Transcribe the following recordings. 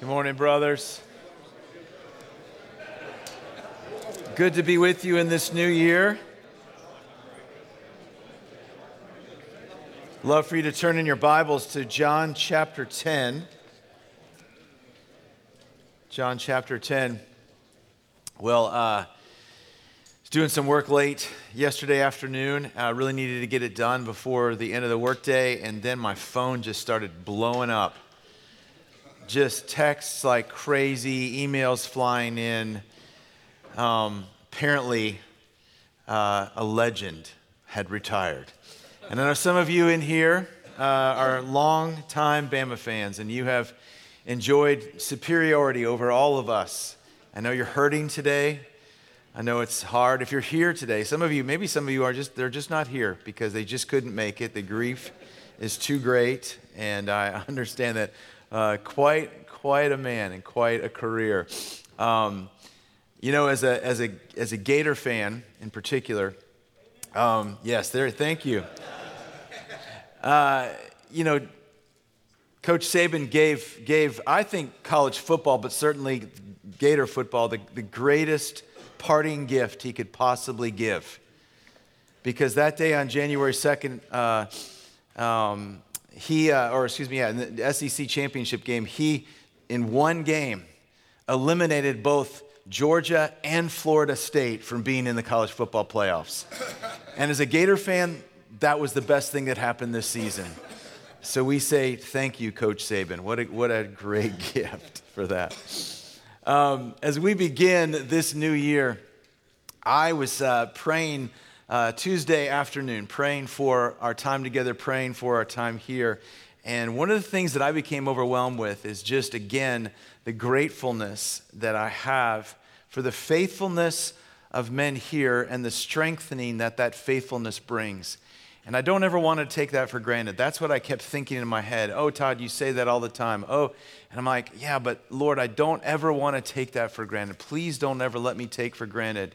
Good morning, brothers. Good to be with you in this new year. Love for you to turn in your Bibles to John chapter 10. John chapter 10. Well, uh, doing some work late yesterday afternoon. I really needed to get it done before the end of the workday, and then my phone just started blowing up just texts like crazy, emails flying in. Um, apparently, uh, a legend had retired. And I know some of you in here uh, are long-time Bama fans, and you have enjoyed superiority over all of us. I know you're hurting today. I know it's hard. If you're here today, some of you, maybe some of you are just, they're just not here because they just couldn't make it. The grief is too great, and I understand that uh, quite, quite a man and quite a career. Um, you know, as a, as, a, as a Gator fan in particular, um, yes, there, thank you. Uh, you know, Coach Saban gave, gave, I think, college football, but certainly Gator football, the, the greatest parting gift he could possibly give. Because that day on January 2nd, uh, um, he, uh, or excuse me, yeah, in the SEC championship game, he, in one game, eliminated both Georgia and Florida State from being in the college football playoffs. and as a Gator fan, that was the best thing that happened this season. So we say thank you, Coach Saban. What a, what a great gift for that. Um, as we begin this new year, I was uh, praying uh, Tuesday afternoon, praying for our time together, praying for our time here. And one of the things that I became overwhelmed with is just, again, the gratefulness that I have for the faithfulness of men here and the strengthening that that faithfulness brings. And I don't ever want to take that for granted. That's what I kept thinking in my head. Oh, Todd, you say that all the time. Oh, and I'm like, yeah, but Lord, I don't ever want to take that for granted. Please don't ever let me take for granted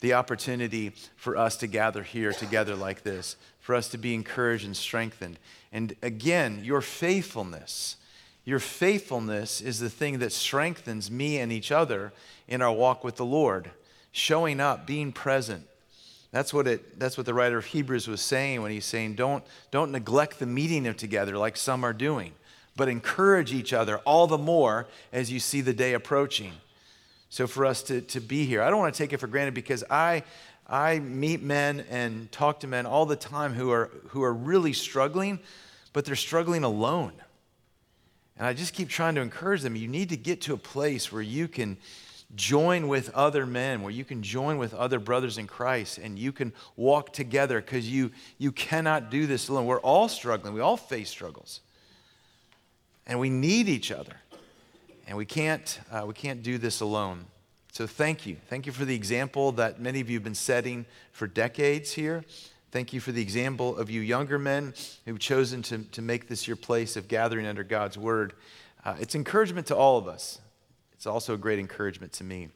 the opportunity for us to gather here together like this, for us to be encouraged and strengthened. And again, your faithfulness, your faithfulness is the thing that strengthens me and each other in our walk with the Lord. Showing up, being present. That's what, it, that's what the writer of Hebrews was saying when he's saying, don't, don't neglect the meeting of together like some are doing, but encourage each other all the more as you see the day approaching. So for us to, to be here, I don't want to take it for granted because I, I meet men and talk to men all the time who are, who are really struggling, but they're struggling alone. And I just keep trying to encourage them. You need to get to a place where you can join with other men, where you can join with other brothers in Christ, and you can walk together because you, you cannot do this alone. We're all struggling, we all face struggles. And we need each other. And we can't, uh, we can't do this alone. So thank you. Thank you for the example that many of you have been setting for decades here. Thank you for the example of you younger men who've chosen to, to make this your place of gathering under God's word. Uh, it's encouragement to all of us. It's also a great encouragement to me.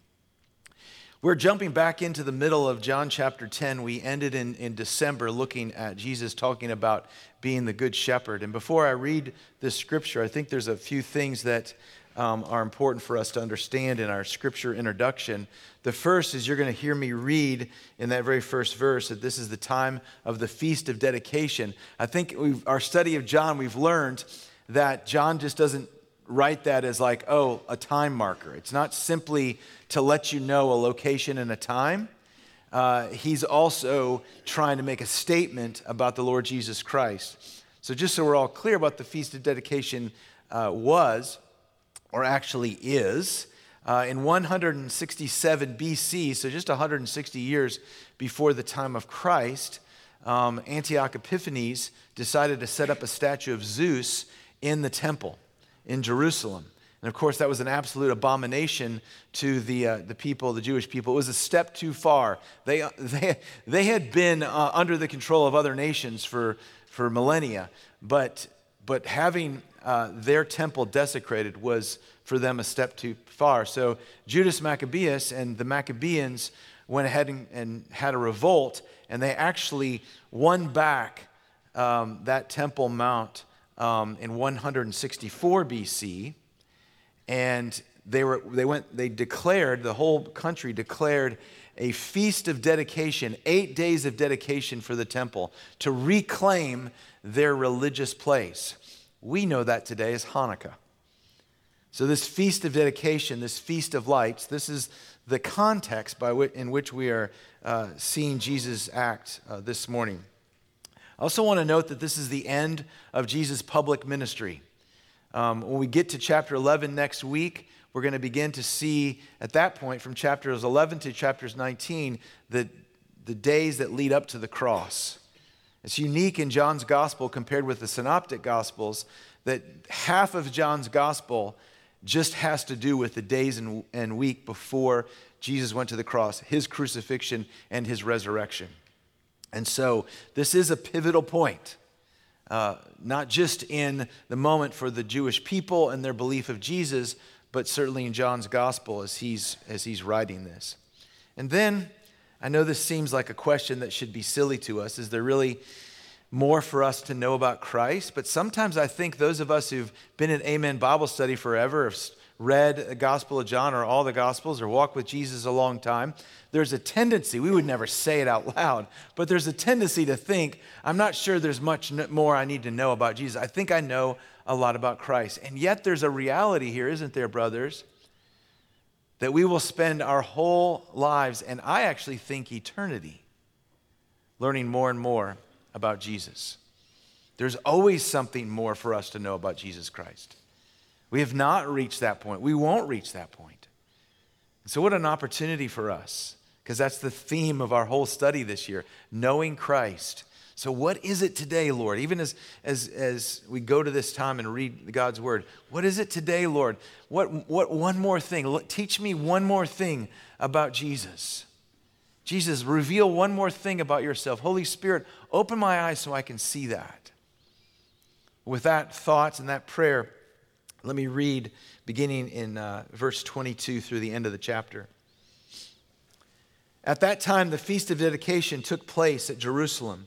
We're jumping back into the middle of John chapter 10. We ended in, in December looking at Jesus talking about being the good shepherd. And before I read this scripture, I think there's a few things that um, are important for us to understand in our scripture introduction. The first is you're going to hear me read in that very first verse that this is the time of the feast of dedication. I think our study of John, we've learned that John just doesn't write that as like, oh, a time marker. It's not simply to let you know a location and a time. Uh, he's also trying to make a statement about the Lord Jesus Christ. So, just so we're all clear about the Feast of Dedication uh, was, or actually is, uh, in 167 BC, so just 160 years before the time of Christ, um, Antiochus Epiphanes decided to set up a statue of Zeus in the temple in Jerusalem. And of course, that was an absolute abomination to the, uh, the people, the Jewish people. It was a step too far. They, they, they had been uh, under the control of other nations for, for millennia, but, but having uh, their temple desecrated was for them a step too far. So Judas Maccabeus and the Maccabeans went ahead and, and had a revolt, and they actually won back um, that Temple Mount um, in 164 BC. and they, were, they went, they declared, the whole country declared a feast of dedication, eight days of dedication for the temple to reclaim their religious place. We know that today as Hanukkah. So, this feast of dedication, this feast of lights, this is the context by which, in which we are uh, seeing Jesus act uh, this morning. I also want to note that this is the end of Jesus' public ministry. Um, when we get to chapter 11 next week, we're going to begin to see at that point, from chapters 11 to chapters 19, the, the days that lead up to the cross. It's unique in John's gospel compared with the synoptic gospels that half of John's gospel just has to do with the days and, and week before Jesus went to the cross, his crucifixion and his resurrection. And so this is a pivotal point, uh, not just in the moment for the Jewish people and their belief of Jesus, but certainly in John's gospel as he's, as he's writing this. And then, I know this seems like a question that should be silly to us. Is there really more for us to know about Christ? But sometimes I think those of us who've been in Amen Bible study forever, have read the Gospel of John or all the Gospels or walked with Jesus a long time, there's a tendency, we would never say it out loud, but there's a tendency to think, I'm not sure there's much more I need to know about Jesus. I think I know a lot about Christ. And yet there's a reality here, isn't there, brothers? That we will spend our whole lives, and I actually think eternity, learning more and more about Jesus. There's always something more for us to know about Jesus Christ. We have not reached that point. We won't reach that point. So, what an opportunity for us, because that's the theme of our whole study this year knowing Christ so, what is it today, Lord? Even as, as, as we go to this time and read God's word, what is it today, Lord? What, what one more thing? Teach me one more thing about Jesus. Jesus, reveal one more thing about yourself. Holy Spirit, open my eyes so I can see that. With that thought and that prayer, let me read beginning in uh, verse 22 through the end of the chapter. At that time, the feast of dedication took place at Jerusalem.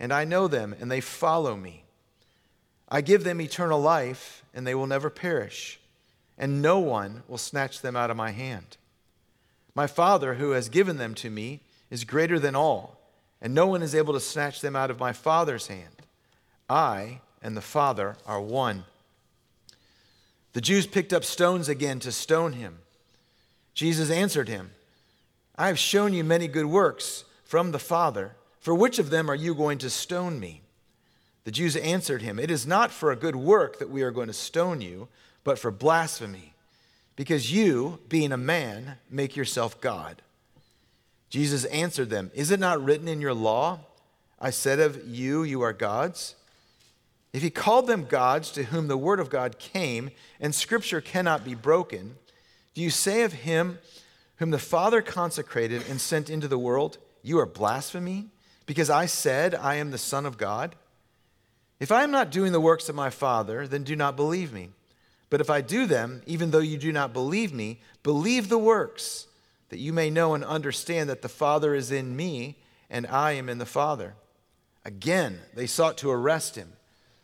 and I know them, and they follow me. I give them eternal life, and they will never perish, and no one will snatch them out of my hand. My Father, who has given them to me, is greater than all, and no one is able to snatch them out of my Father's hand. I and the Father are one. The Jews picked up stones again to stone him. Jesus answered him, I have shown you many good works from the Father. For which of them are you going to stone me? The Jews answered him, It is not for a good work that we are going to stone you, but for blasphemy, because you, being a man, make yourself God. Jesus answered them, Is it not written in your law, I said of you, you are gods? If he called them gods to whom the word of God came, and scripture cannot be broken, do you say of him whom the Father consecrated and sent into the world, You are blaspheming? Because I said, I am the Son of God? If I am not doing the works of my Father, then do not believe me. But if I do them, even though you do not believe me, believe the works, that you may know and understand that the Father is in me and I am in the Father. Again, they sought to arrest him,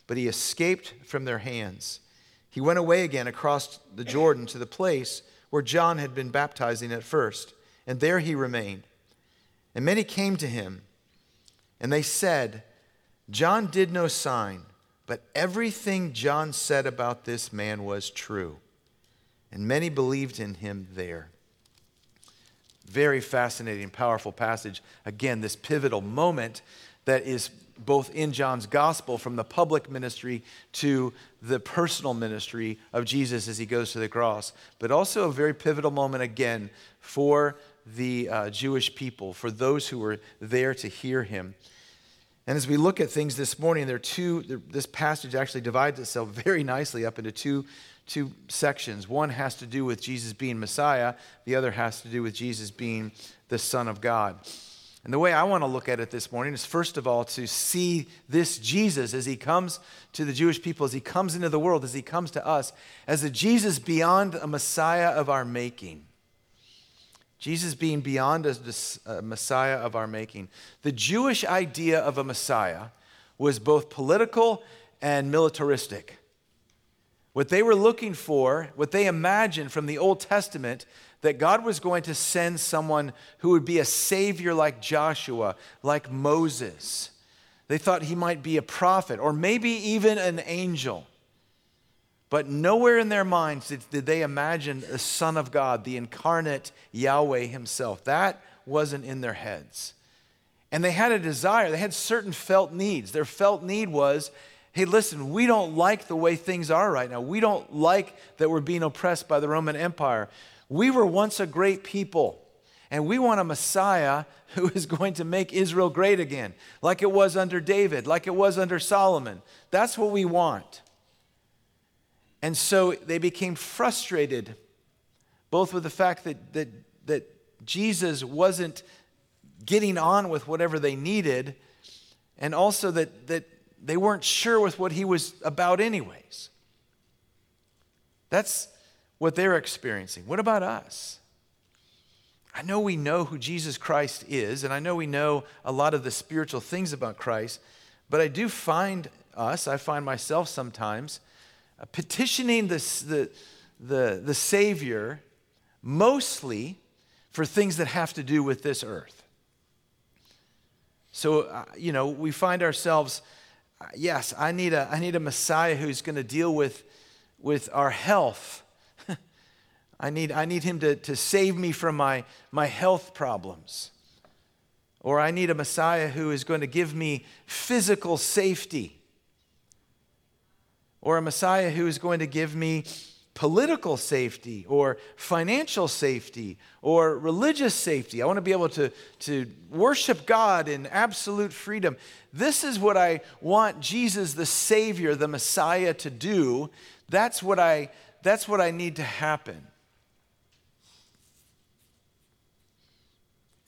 but he escaped from their hands. He went away again across the Jordan to the place where John had been baptizing at first, and there he remained. And many came to him and they said, John did no sign, but everything John said about this man was true. And many believed in him there. Very fascinating, powerful passage. Again, this pivotal moment that is both in John's gospel from the public ministry to the personal ministry of Jesus as he goes to the cross, but also a very pivotal moment again for the uh, Jewish people, for those who were there to hear him. And as we look at things this morning, there are two, this passage actually divides itself very nicely up into two, two sections. One has to do with Jesus being Messiah, the other has to do with Jesus being the Son of God. And the way I want to look at it this morning is first of all to see this Jesus as he comes to the Jewish people, as he comes into the world, as he comes to us, as a Jesus beyond a Messiah of our making. Jesus being beyond a, Messiah of our making. The Jewish idea of a Messiah was both political and militaristic. What they were looking for, what they imagined from the Old Testament, that God was going to send someone who would be a savior like Joshua, like Moses. They thought he might be a prophet or maybe even an angel. But nowhere in their minds did, did they imagine the Son of God, the incarnate Yahweh Himself. That wasn't in their heads. And they had a desire, they had certain felt needs. Their felt need was hey, listen, we don't like the way things are right now. We don't like that we're being oppressed by the Roman Empire. We were once a great people, and we want a Messiah who is going to make Israel great again, like it was under David, like it was under Solomon. That's what we want. And so they became frustrated, both with the fact that, that, that Jesus wasn't getting on with whatever they needed, and also that, that they weren't sure with what he was about, anyways. That's what they're experiencing. What about us? I know we know who Jesus Christ is, and I know we know a lot of the spiritual things about Christ, but I do find us, I find myself sometimes petitioning this, the, the, the Savior mostly for things that have to do with this earth. So, uh, you know, we find ourselves, uh, yes, I need a, I need a Messiah who's going to deal with, with our health. I, need, I need him to, to save me from my, my health problems. Or I need a Messiah who is going to give me physical safety or a Messiah who is going to give me political safety or financial safety or religious safety. I want to be able to, to worship God in absolute freedom. This is what I want Jesus, the Savior, the Messiah, to do. That's what I, that's what I need to happen.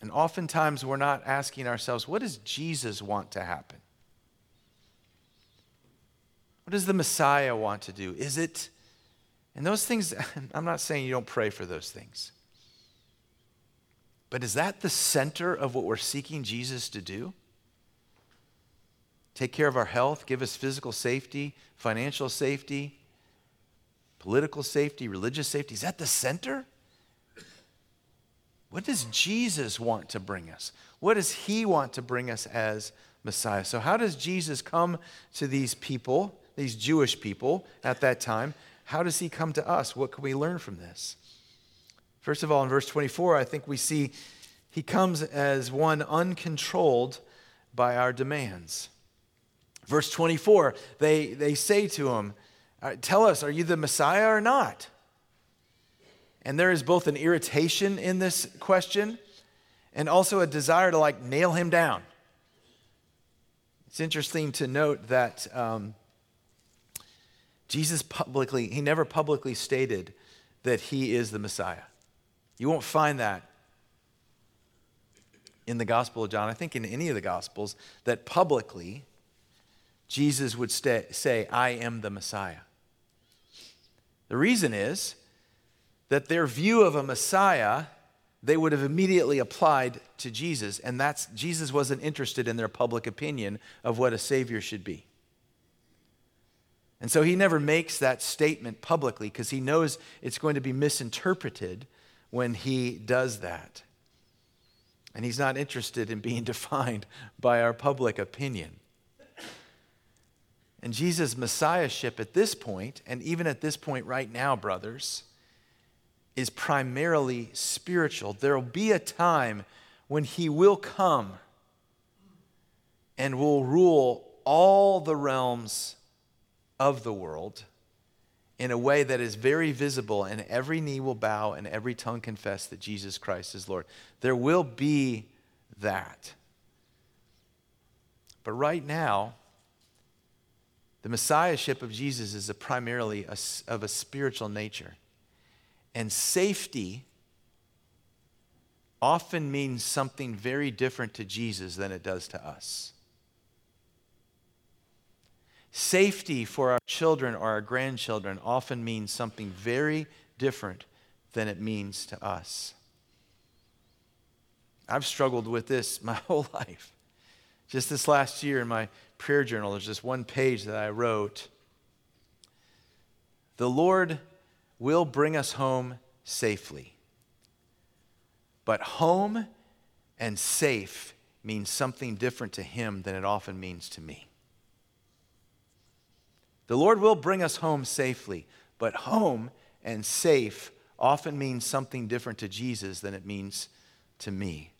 And oftentimes we're not asking ourselves, what does Jesus want to happen? What does the Messiah want to do? Is it, and those things, I'm not saying you don't pray for those things, but is that the center of what we're seeking Jesus to do? Take care of our health, give us physical safety, financial safety, political safety, religious safety. Is that the center? What does Jesus want to bring us? What does he want to bring us as Messiah? So, how does Jesus come to these people? These Jewish people at that time. How does he come to us? What can we learn from this? First of all, in verse 24, I think we see he comes as one uncontrolled by our demands. Verse 24, they, they say to him, uh, Tell us, are you the Messiah or not? And there is both an irritation in this question and also a desire to like nail him down. It's interesting to note that um, Jesus publicly, he never publicly stated that he is the Messiah. You won't find that in the Gospel of John. I think in any of the Gospels that publicly Jesus would stay, say, I am the Messiah. The reason is that their view of a Messiah they would have immediately applied to Jesus, and that's Jesus wasn't interested in their public opinion of what a Savior should be. And so he never makes that statement publicly because he knows it's going to be misinterpreted when he does that. And he's not interested in being defined by our public opinion. And Jesus' messiahship at this point, and even at this point right now, brothers, is primarily spiritual. There will be a time when he will come and will rule all the realms of the world in a way that is very visible, and every knee will bow and every tongue confess that Jesus Christ is Lord. There will be that. But right now, The messiahship of Jesus is a primarily a, of a spiritual nature. And safety often means something very different to Jesus than it does to us. Safety for our children or our grandchildren often means something very different than it means to us. I've struggled with this my whole life. Just this last year in my prayer journal, there's this one page that I wrote. The Lord will bring us home safely. But home and safe means something different to him than it often means to me. The Lord will bring us home safely, but home and safe often means something different to Jesus than it means to me.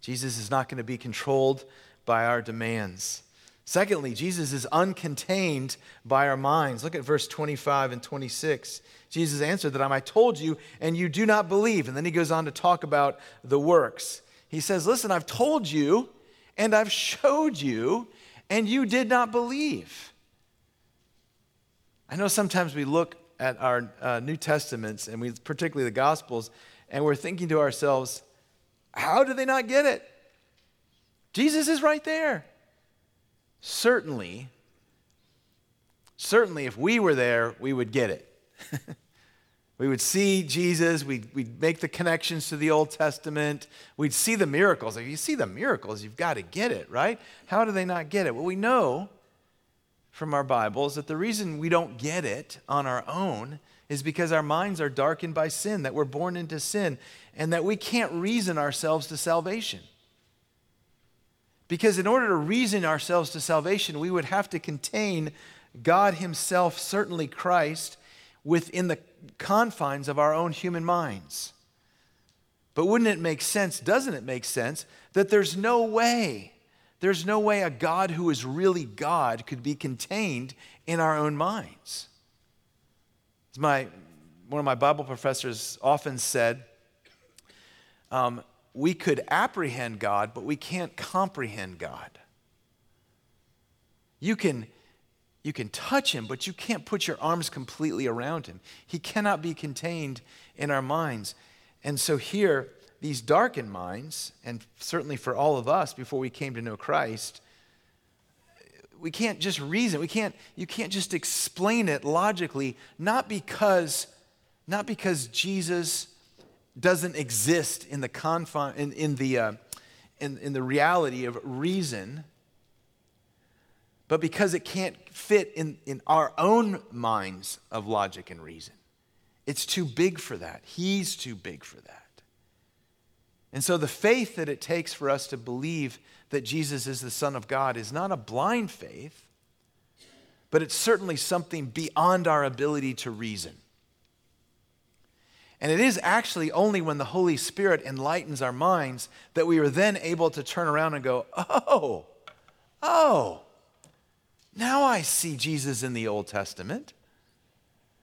Jesus is not going to be controlled by our demands. Secondly, Jesus is uncontained by our minds. Look at verse 25 and 26. Jesus answered that I told you, and you do not believe. And then he goes on to talk about the works. He says, Listen, I've told you, and I've showed you, and you did not believe. I know sometimes we look at our uh, New Testaments, and we, particularly the Gospels, and we're thinking to ourselves, how do they not get it? Jesus is right there. Certainly, certainly, if we were there, we would get it. we would see Jesus, we'd, we'd make the connections to the Old Testament, we'd see the miracles. If you see the miracles, you've got to get it, right? How do they not get it? Well, we know from our Bibles that the reason we don't get it on our own is because our minds are darkened by sin, that we're born into sin, and that we can't reason ourselves to salvation. Because in order to reason ourselves to salvation, we would have to contain God Himself, certainly Christ, within the confines of our own human minds. But wouldn't it make sense, doesn't it make sense, that there's no way, there's no way a God who is really God could be contained in our own minds? As my, one of my Bible professors often said, um, we could apprehend God, but we can't comprehend God. You can, you can touch him, but you can't put your arms completely around him. He cannot be contained in our minds. And so here, these darkened minds, and certainly for all of us before we came to know Christ, we can't just reason. We can't, you can't just explain it logically, not because, not because Jesus doesn't exist in the confine, in, in the, uh, in, in the reality of reason, but because it can't fit in, in our own minds of logic and reason. It's too big for that. He's too big for that. And so the faith that it takes for us to believe that Jesus is the Son of God is not a blind faith, but it's certainly something beyond our ability to reason. And it is actually only when the Holy Spirit enlightens our minds that we are then able to turn around and go, oh, oh, now I see Jesus in the Old Testament.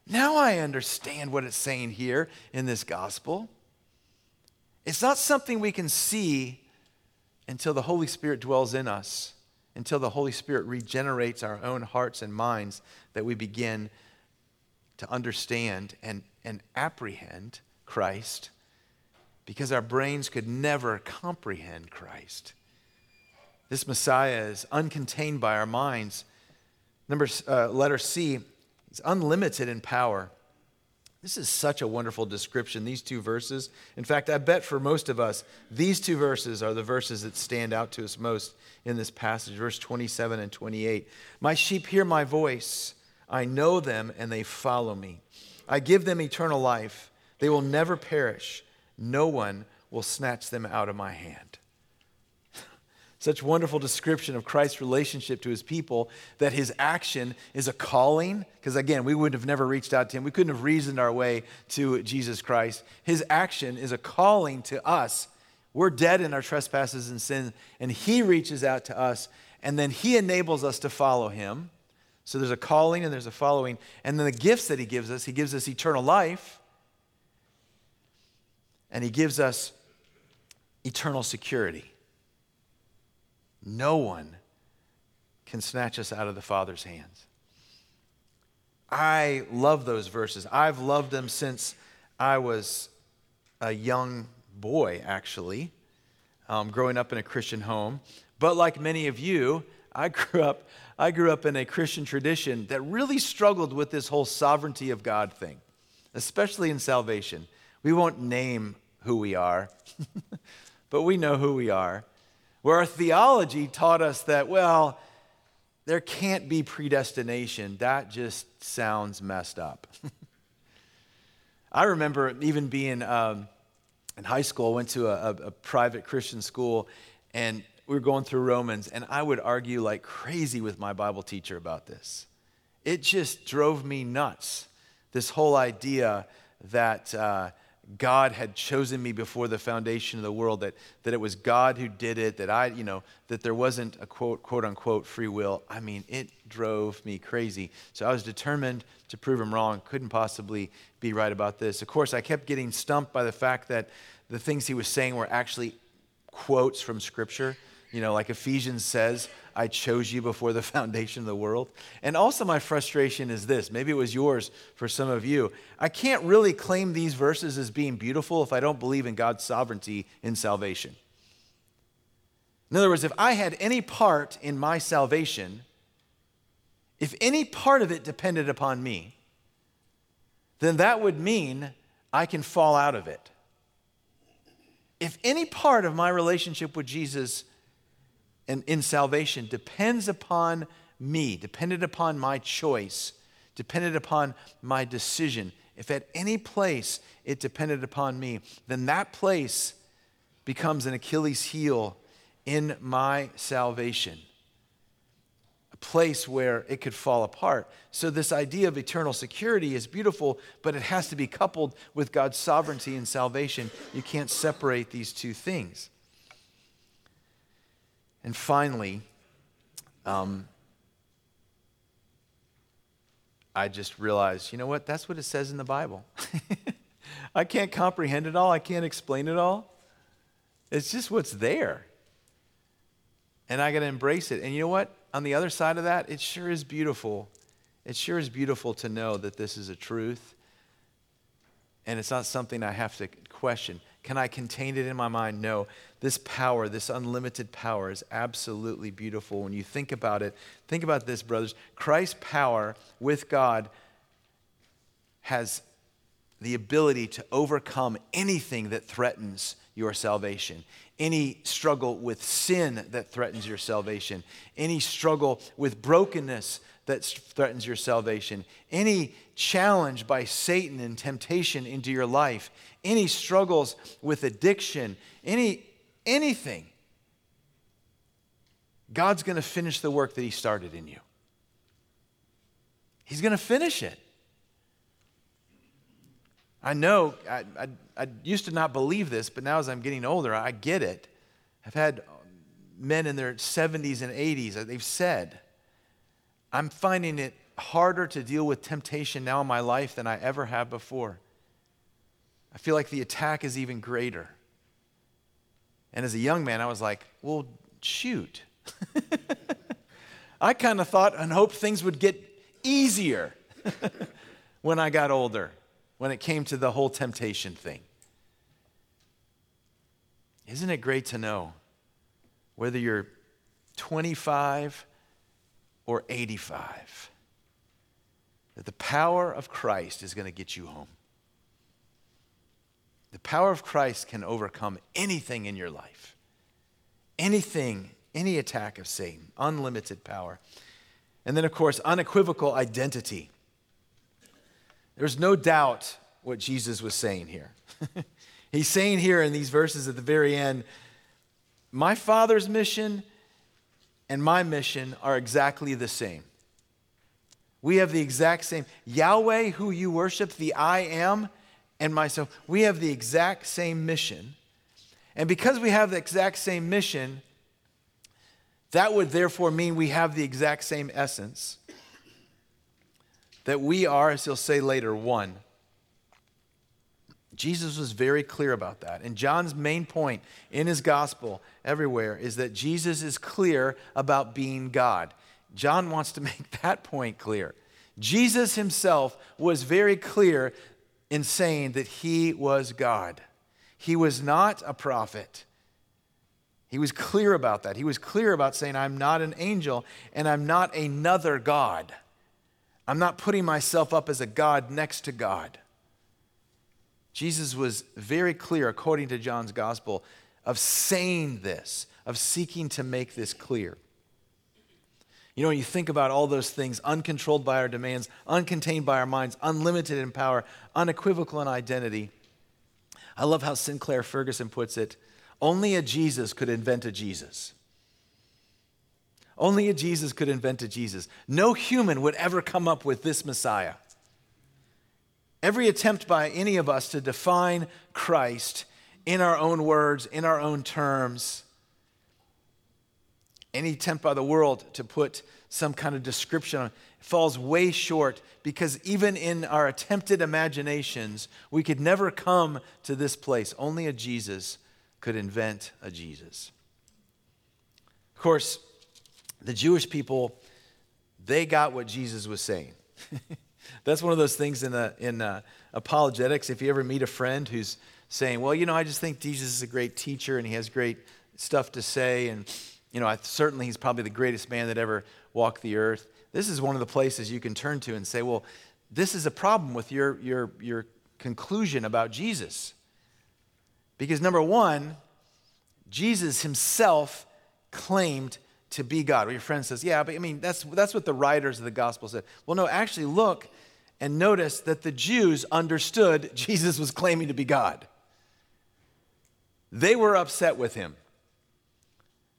Now I understand what it's saying here in this gospel. It's not something we can see until the Holy Spirit dwells in us, until the Holy Spirit regenerates our own hearts and minds, that we begin to understand and and apprehend Christ because our brains could never comprehend Christ. This Messiah is uncontained by our minds. Number uh, letter C is unlimited in power. This is such a wonderful description, these two verses. In fact, I bet for most of us, these two verses are the verses that stand out to us most in this passage, verse 27 and 28. My sheep hear my voice, I know them, and they follow me. I give them eternal life. They will never perish. No one will snatch them out of my hand. Such wonderful description of Christ's relationship to his people that his action is a calling. Because again, we would have never reached out to him. We couldn't have reasoned our way to Jesus Christ. His action is a calling to us. We're dead in our trespasses and sin, and he reaches out to us, and then he enables us to follow him. So there's a calling and there's a following. And then the gifts that he gives us, he gives us eternal life and he gives us eternal security. No one can snatch us out of the Father's hands. I love those verses. I've loved them since I was a young boy, actually, um, growing up in a Christian home. But like many of you, I grew up. I grew up in a Christian tradition that really struggled with this whole sovereignty of God thing, especially in salvation. We won't name who we are, but we know who we are. Where our theology taught us that, well, there can't be predestination. That just sounds messed up. I remember even being um, in high school, I went to a, a, private Christian school, and we were going through Romans, and I would argue like crazy with my Bible teacher about this. It just drove me nuts. This whole idea that uh, God had chosen me before the foundation of the world, that, that it was God who did it, that I, you know, that there wasn't a quote, quote unquote free will. I mean, it drove me crazy. So I was determined to prove him wrong. Couldn't possibly be right about this. Of course, I kept getting stumped by the fact that the things he was saying were actually quotes from Scripture. You know, like Ephesians says, I chose you before the foundation of the world. And also, my frustration is this maybe it was yours for some of you. I can't really claim these verses as being beautiful if I don't believe in God's sovereignty in salvation. In other words, if I had any part in my salvation, if any part of it depended upon me, then that would mean I can fall out of it. If any part of my relationship with Jesus and in salvation depends upon me, depended upon my choice, depended upon my decision, if at any place it depended upon me, then that place becomes an Achilles heel in my salvation. A place where it could fall apart. So, this idea of eternal security is beautiful, but it has to be coupled with God's sovereignty and salvation. You can't separate these two things. And finally, um, I just realized, you know what? That's what it says in the Bible. I can't comprehend it all, I can't explain it all. It's just what's there. And I got to embrace it. And you know what? On the other side of that, it sure is beautiful. It sure is beautiful to know that this is a truth. And it's not something I have to question. Can I contain it in my mind? No. This power, this unlimited power, is absolutely beautiful. When you think about it, think about this, brothers. Christ's power with God has the ability to overcome anything that threatens your salvation, any struggle with sin that threatens your salvation, any struggle with brokenness that threatens your salvation, any challenge by Satan and temptation into your life, any struggles with addiction, any anything. God's going to finish the work that he started in you. He's going to finish it. I know, I, I, I, used to not believe this, but now as I'm getting older, I get it. I've had men in their 70s and 80s, uh, they've said, I'm finding it harder to deal with temptation now in my life than I ever have before. I feel like the attack is even greater. And as a young man, I was like, well, shoot. I kind of thought and hoped things would get easier when I got older, when it came to the whole temptation thing. Isn't it great to know whether you're 25 or 85 that the power of Christ is going to get you home? The power of Christ can overcome anything in your life. Anything, any attack of Satan, unlimited power. And then, of course, unequivocal identity. There's no doubt what Jesus was saying here. He's saying here in these verses at the very end, my Father's mission and my mission are exactly the same. We have the exact same. Yahweh, who you worship, the I am, and myself, we have the exact same mission. And because we have the exact same mission, that would therefore mean we have the exact same essence. That we are, as he'll say later, one. Jesus was very clear about that. And John's main point in his gospel everywhere is that Jesus is clear about being God. John wants to make that point clear. Jesus himself was very clear in saying that he was God. He was not a prophet. He was clear about that. He was clear about saying, I'm not an angel and I'm not another God. I'm not putting myself up as a God next to God. Jesus was very clear, according to John's gospel, of saying this, of seeking to make this clear. You know, when you think about all those things, uncontrolled by our demands, uncontained by our minds, unlimited in power, unequivocal in identity. I love how Sinclair Ferguson puts it only a Jesus could invent a Jesus. Only a Jesus could invent a Jesus. No human would ever come up with this Messiah. Every attempt by any of us to define Christ in our own words, in our own terms, any attempt by the world to put some kind of description on it falls way short because even in our attempted imaginations, we could never come to this place. Only a Jesus could invent a Jesus. Of course, the Jewish people, they got what Jesus was saying. That's one of those things in, in uh, apologetics. If you ever meet a friend who's saying, Well, you know, I just think Jesus is a great teacher and he has great stuff to say, and you know, I, certainly he's probably the greatest man that ever walked the earth. This is one of the places you can turn to and say, well, this is a problem with your, your, your conclusion about Jesus. Because number one, Jesus himself claimed to be God. Well, your friend says, yeah, but I mean, that's, that's what the writers of the gospel said. Well, no, actually, look and notice that the Jews understood Jesus was claiming to be God. They were upset with him.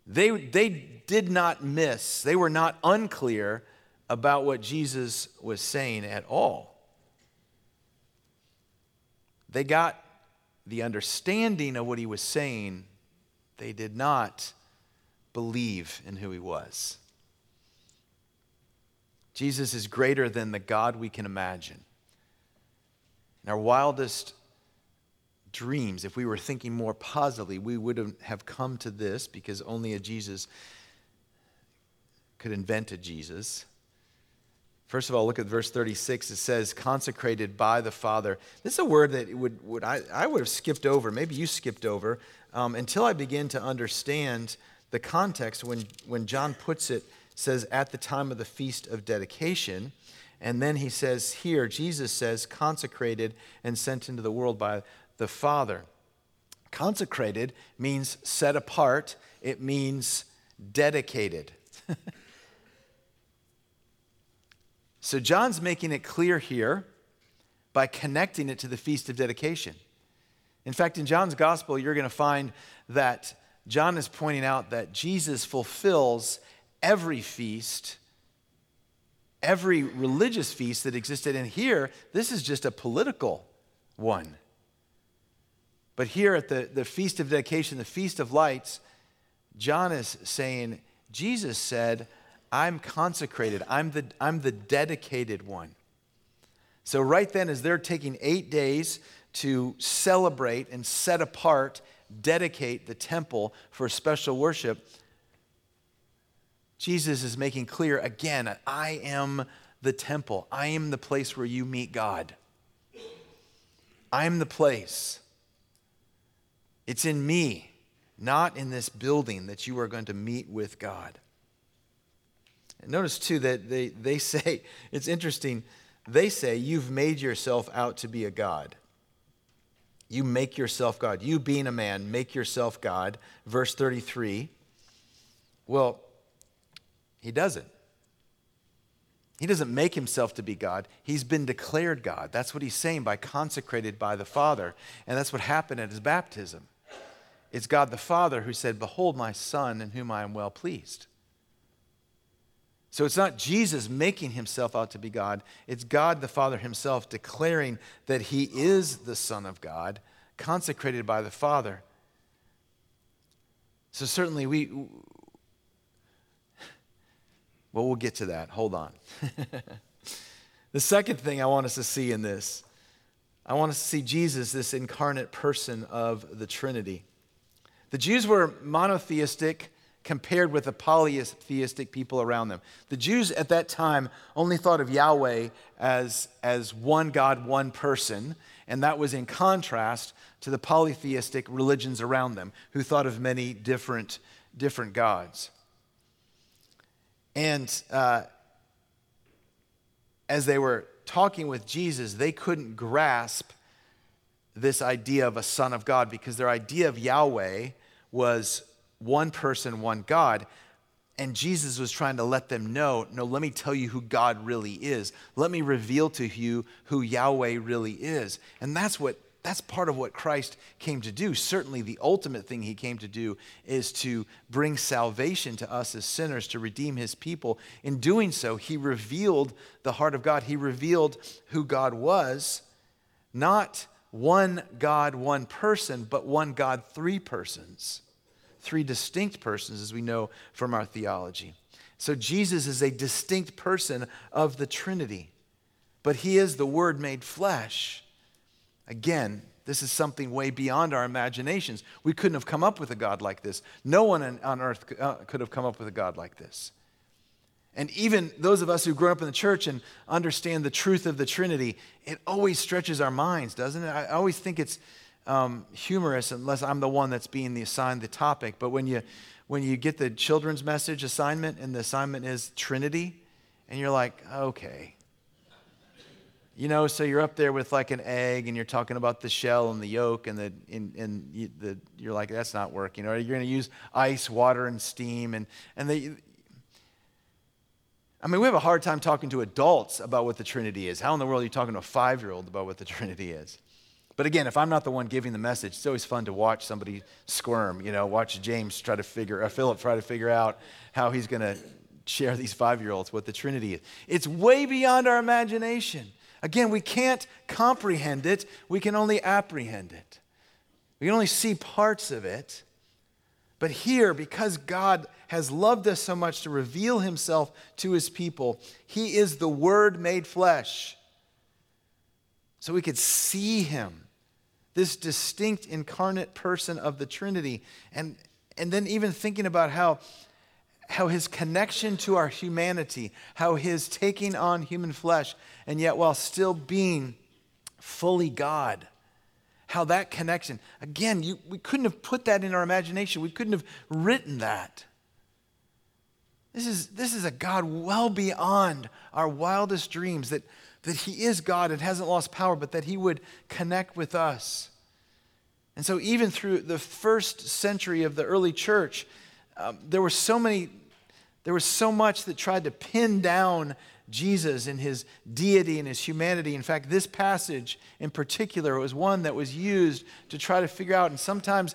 They, they did not miss, they were not unclear about what Jesus was saying at all. They got the understanding of what he was saying, they did not believe in who he was. Jesus is greater than the God we can imagine. In our wildest dreams, if we were thinking more positively, we wouldn't have come to this because only a Jesus could invent a Jesus. First of all, look at verse 36. It says, consecrated by the Father. This is a word that would, would I, I would have skipped over. Maybe you skipped over um, until I begin to understand the context when, when John puts it, says, at the time of the feast of dedication. And then he says here, Jesus says, consecrated and sent into the world by the Father. Consecrated means set apart, it means dedicated. so John's making it clear here by connecting it to the Feast of Dedication. In fact, in John's Gospel, you're going to find that John is pointing out that Jesus fulfills every feast, every religious feast that existed. And here, this is just a political one. But here at the, the Feast of Dedication, the Feast of Lights, John is saying, Jesus said, I'm consecrated, I'm the, I'm the dedicated one. So, right then, as they're taking eight days to celebrate and set apart, dedicate the temple for special worship, Jesus is making clear again, I am the temple. I am the place where you meet God. I am the place. It's in me, not in this building, that you are going to meet with God. And notice too that they, they say, it's interesting, they say, you've made yourself out to be a God. You make yourself God. You, being a man, make yourself God. Verse 33. Well, he doesn't. He doesn't make himself to be God. He's been declared God. That's what he's saying by consecrated by the Father. And that's what happened at his baptism. It's God the Father who said, Behold my Son in whom I am well pleased. So it's not Jesus making himself out to be God, it's God the Father himself declaring that he is the Son of God, consecrated by the Father. So certainly we. Well, we'll get to that. Hold on. the second thing I want us to see in this, I want us to see Jesus, this incarnate person of the Trinity. The Jews were monotheistic, compared with the polytheistic people around them. The Jews at that time only thought of Yahweh as, as one God, one person, and that was in contrast to the polytheistic religions around them who thought of many different, different gods. And uh, as they were talking with Jesus, they couldn't grasp this idea of a son of God because their idea of Yahweh was one person, one God. And Jesus was trying to let them know no, let me tell you who God really is. Let me reveal to you who Yahweh really is. And that's what that's part of what Christ came to do. Certainly, the ultimate thing he came to do is to bring salvation to us as sinners, to redeem his people. In doing so, he revealed the heart of God. He revealed who God was, not one God, one person, but one God, three persons three distinct persons, as we know from our theology. So Jesus is a distinct person of the Trinity, but he is the Word made flesh. Again, this is something way beyond our imaginations. We couldn't have come up with a God like this. No one on earth uh, could have come up with a God like this. And even those of us who grew up in the church and understand the truth of the Trinity, it always stretches our minds, doesn't it? I always think it's um, humorous unless I'm the one that's being the assigned the topic. But when you when you get the children's message assignment and the assignment is Trinity, and you're like, okay. You know, so you're up there with like an egg and you're talking about the shell and the yolk and the and, and you, the, you're like that's not working. Or you're going to use ice, water, and steam and and they. I mean, we have a hard time talking to adults about what the Trinity is. How in the world are you talking to a five year old about what the Trinity is? But again, if I'm not the one giving the message, it's always fun to watch somebody squirm, you know, watch James try to figure, or uh, Philip try to figure out how he's going to share these five year olds what the Trinity is. It's way beyond our imagination. Again, we can't comprehend it, we can only apprehend it. We can only see parts of it. But here, because God has loved us so much to reveal himself to his people, he is the Word made flesh. So we could see him this distinct incarnate person of the Trinity. And, and then even thinking about how, how his connection to our humanity, how his taking on human flesh, and yet while still being fully God, how that connection, again, you, we couldn't have put that in our imagination. We couldn't have written that. This is, this is a God well beyond our wildest dreams that, that He is God and hasn't lost power, but that He would connect with us. And so, even through the first century of the early church, um, there were so many, there was so much that tried to pin down Jesus and his deity and his humanity. In fact, this passage in particular was one that was used to try to figure out, and sometimes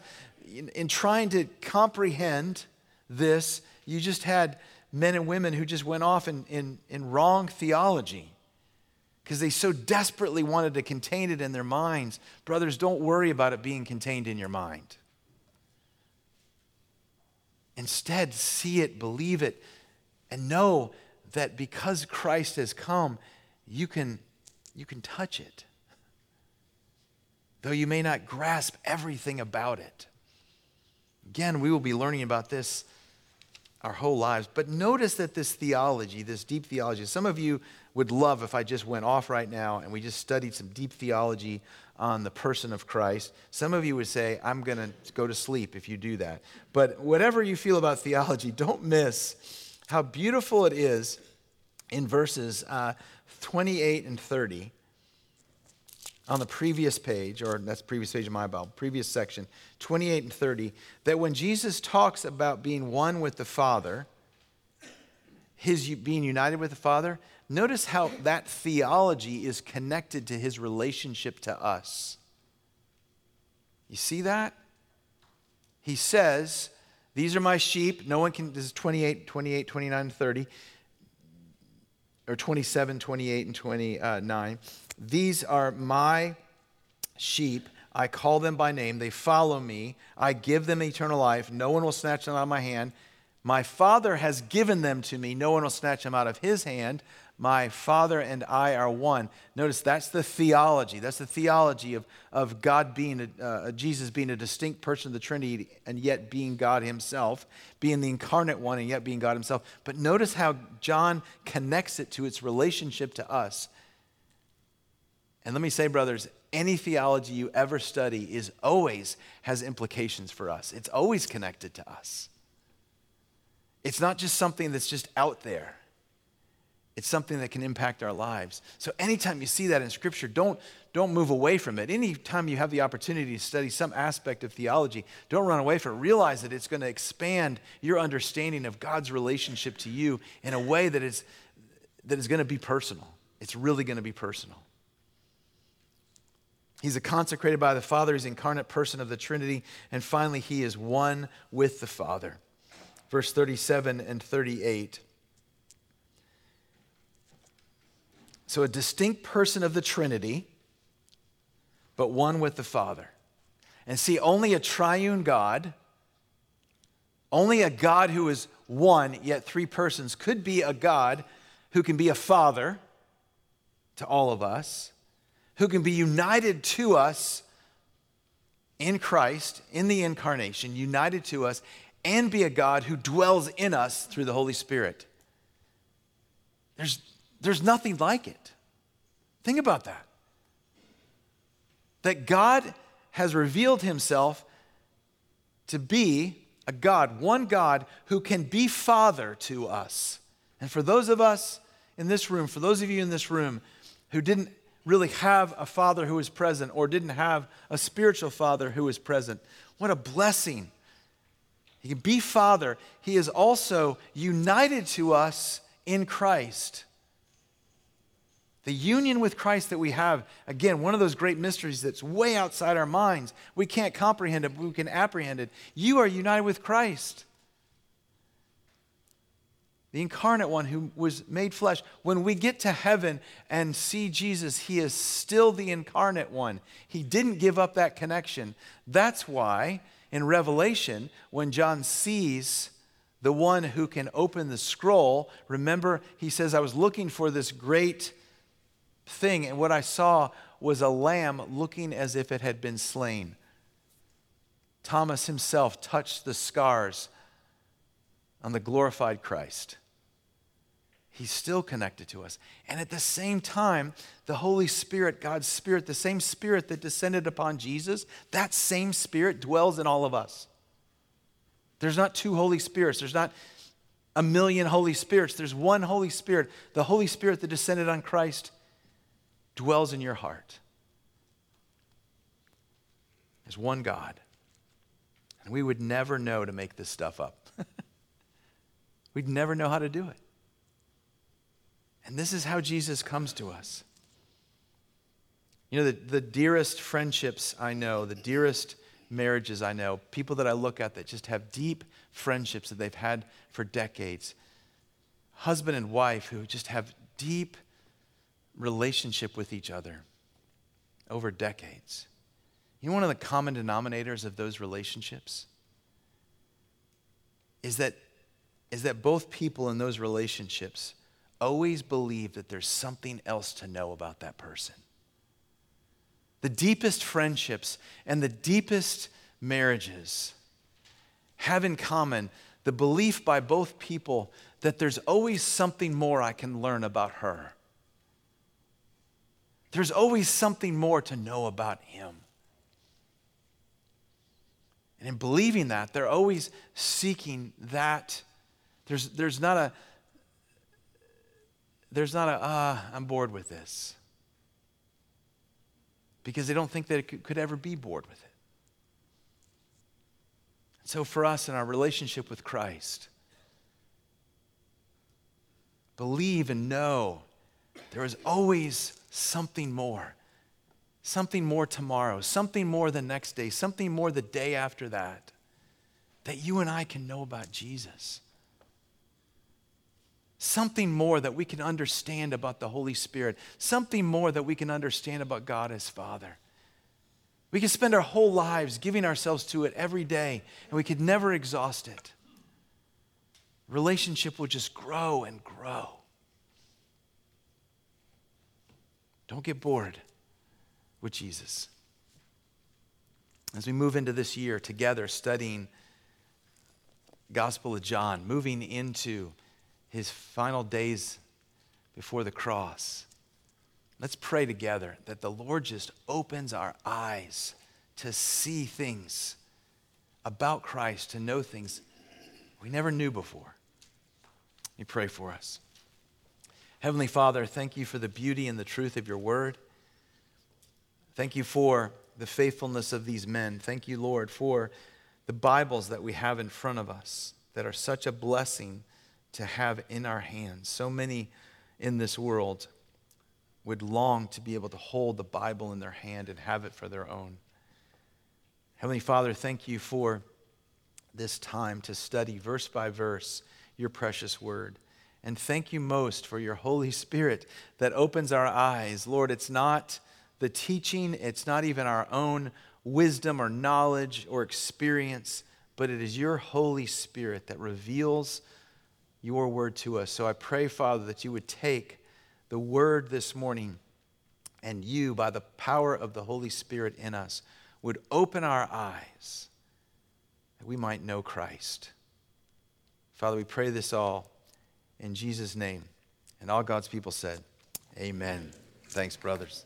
in, in trying to comprehend this, you just had men and women who just went off in, in, in wrong theology because they so desperately wanted to contain it in their minds. Brothers, don't worry about it being contained in your mind. Instead, see it, believe it, and know that because Christ has come, you can, you can touch it. Though you may not grasp everything about it. Again, we will be learning about this our whole lives. But notice that this theology, this deep theology, some of you would love if I just went off right now and we just studied some deep theology on the person of Christ. Some of you would say, I'm going to go to sleep if you do that. But whatever you feel about theology, don't miss how beautiful it is in verses uh, 28 and 30 on the previous page, or that's previous page of my Bible, previous section, 28 and 30, that when Jesus talks about being one with the Father, his being united with the Father, notice how that theology is connected to his relationship to us. You see that? He says, These are my sheep. No one can, this is 28, 28, 29, 30, or 27, 28, and 29. These are my sheep. I call them by name. They follow me. I give them eternal life. No one will snatch them out of my hand. My Father has given them to me. No one will snatch them out of his hand. My Father and I are one. Notice that's the theology. That's the theology of, of God being, a, uh, Jesus being a distinct person of the Trinity and yet being God himself, being the incarnate one and yet being God himself. But notice how John connects it to its relationship to us. And let me say, brothers, any theology you ever study is always has implications for us. It's always connected to us. It's not just something that's just out there. It's something that can impact our lives. So anytime you see that in Scripture, don't, don't move away from it. Anytime you have the opportunity to study some aspect of theology, don't run away from it. Realize that it's going to expand your understanding of God's relationship to you in a way that is, that is going to be personal. It's really going to be personal. He's a consecrated by the Father, he's incarnate person of the Trinity, and finally, he is one with the Father. Verse 37 and 38. So, a distinct person of the Trinity, but one with the Father. And see, only a triune God, only a God who is one, yet three persons, could be a God who can be a Father to all of us, who can be united to us in Christ, in the incarnation, united to us, and be a God who dwells in us through the Holy Spirit. There's there's nothing like it. Think about that. That God has revealed himself to be a God, one God who can be Father to us. And for those of us in this room, for those of you in this room who didn't really have a father who was present or didn't have a spiritual father who was present, what a blessing. He can be Father. He is also united to us in Christ. The union with Christ that we have, again, one of those great mysteries that's way outside our minds. We can't comprehend it, but we can apprehend it. You are united with Christ, the incarnate one who was made flesh. When we get to heaven and see Jesus, he is still the incarnate one. He didn't give up that connection. That's why in Revelation, when John sees the one who can open the scroll, remember, he says, I was looking for this great thing, and what I saw was a lamb looking as if it had been slain. Thomas himself touched the scars on the glorified Christ. He's still connected to us. And at the same time, the Holy Spirit, God's Spirit, the same Spirit that descended upon Jesus, that same Spirit dwells in all of us. There's not two Holy Spirits. There's not a million Holy Spirits. There's one Holy Spirit. The Holy Spirit that descended on Christ dwells in your heart. as one God. And we would never know to make this stuff up. We'd never know how to do it. And this is how Jesus comes to us. You know, the, the dearest friendships I know, the dearest marriages I know, people that I look at that just have deep friendships that they've had for decades, husband and wife who just have deep relationship with each other over decades. You know, one of the common denominators of those relationships is that, is that both people in those relationships always believe that there's something else to know about that person. The deepest friendships and the deepest marriages have in common the belief by both people that there's always something more I can learn about her there's always something more to know about Him. And in believing that, they're always seeking that. There's, there's not a, there's not a, ah, I'm bored with this. Because they don't think that it could ever be bored with it. So for us in our relationship with Christ, believe and know there is always something more. Something more tomorrow, something more the next day, something more the day after that, that you and I can know about Jesus. Something more that we can understand about the Holy Spirit, something more that we can understand about God as Father. We can spend our whole lives giving ourselves to it every day, and we could never exhaust it. Relationship will just grow and grow. Don't get bored with Jesus. As we move into this year together studying Gospel of John, moving into his final days before the cross, let's pray together that the Lord just opens our eyes to see things about Christ, to know things we never knew before. Me pray for us. Heavenly Father, thank you for the beauty and the truth of your word. Thank you for the faithfulness of these men. Thank you, Lord, for the Bibles that we have in front of us that are such a blessing to have in our hands. So many in this world would long to be able to hold the Bible in their hand and have it for their own. Heavenly Father, thank you for this time to study verse by verse your precious word. And thank you most for your Holy Spirit that opens our eyes. Lord, it's not the teaching, it's not even our own wisdom or knowledge or experience, but it is your Holy Spirit that reveals your word to us. So I pray, Father, that you would take the word this morning and you, by the power of the Holy Spirit in us, would open our eyes that we might know Christ. Father, we pray this all in Jesus' name. And all God's people said, Amen. Thanks, brothers.